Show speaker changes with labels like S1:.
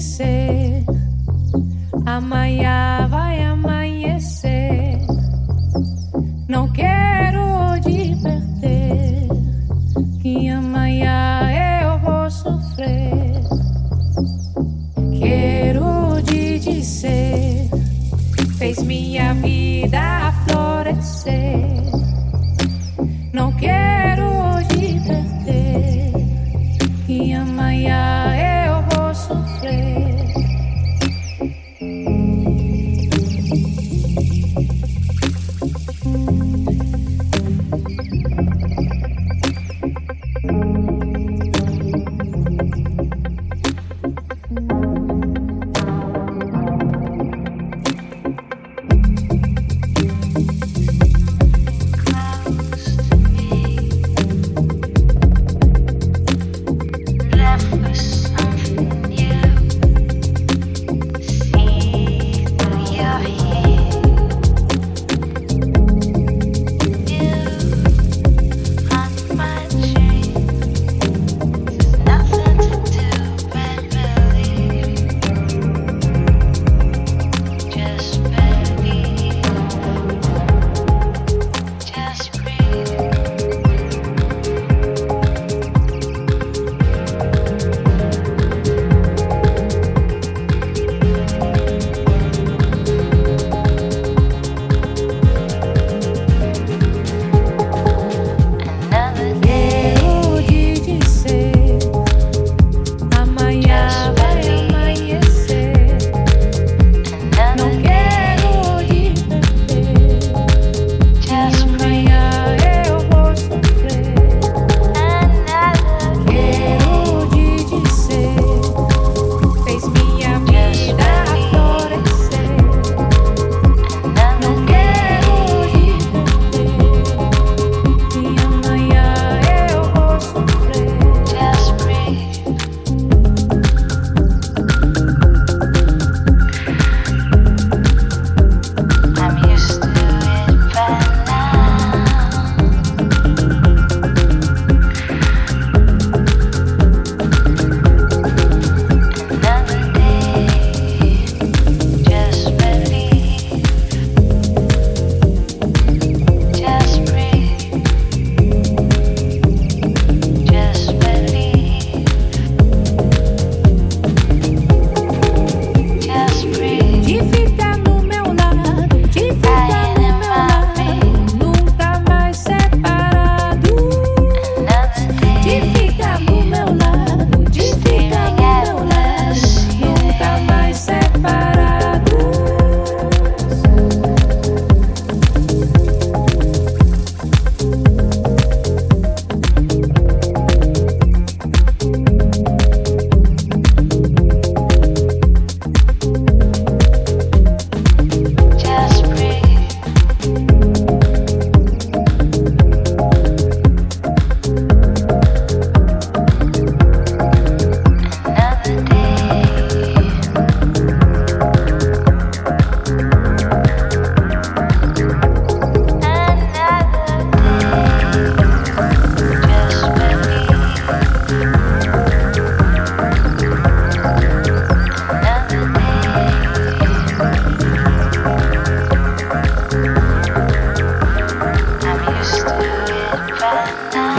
S1: say, Amaya.
S2: 到。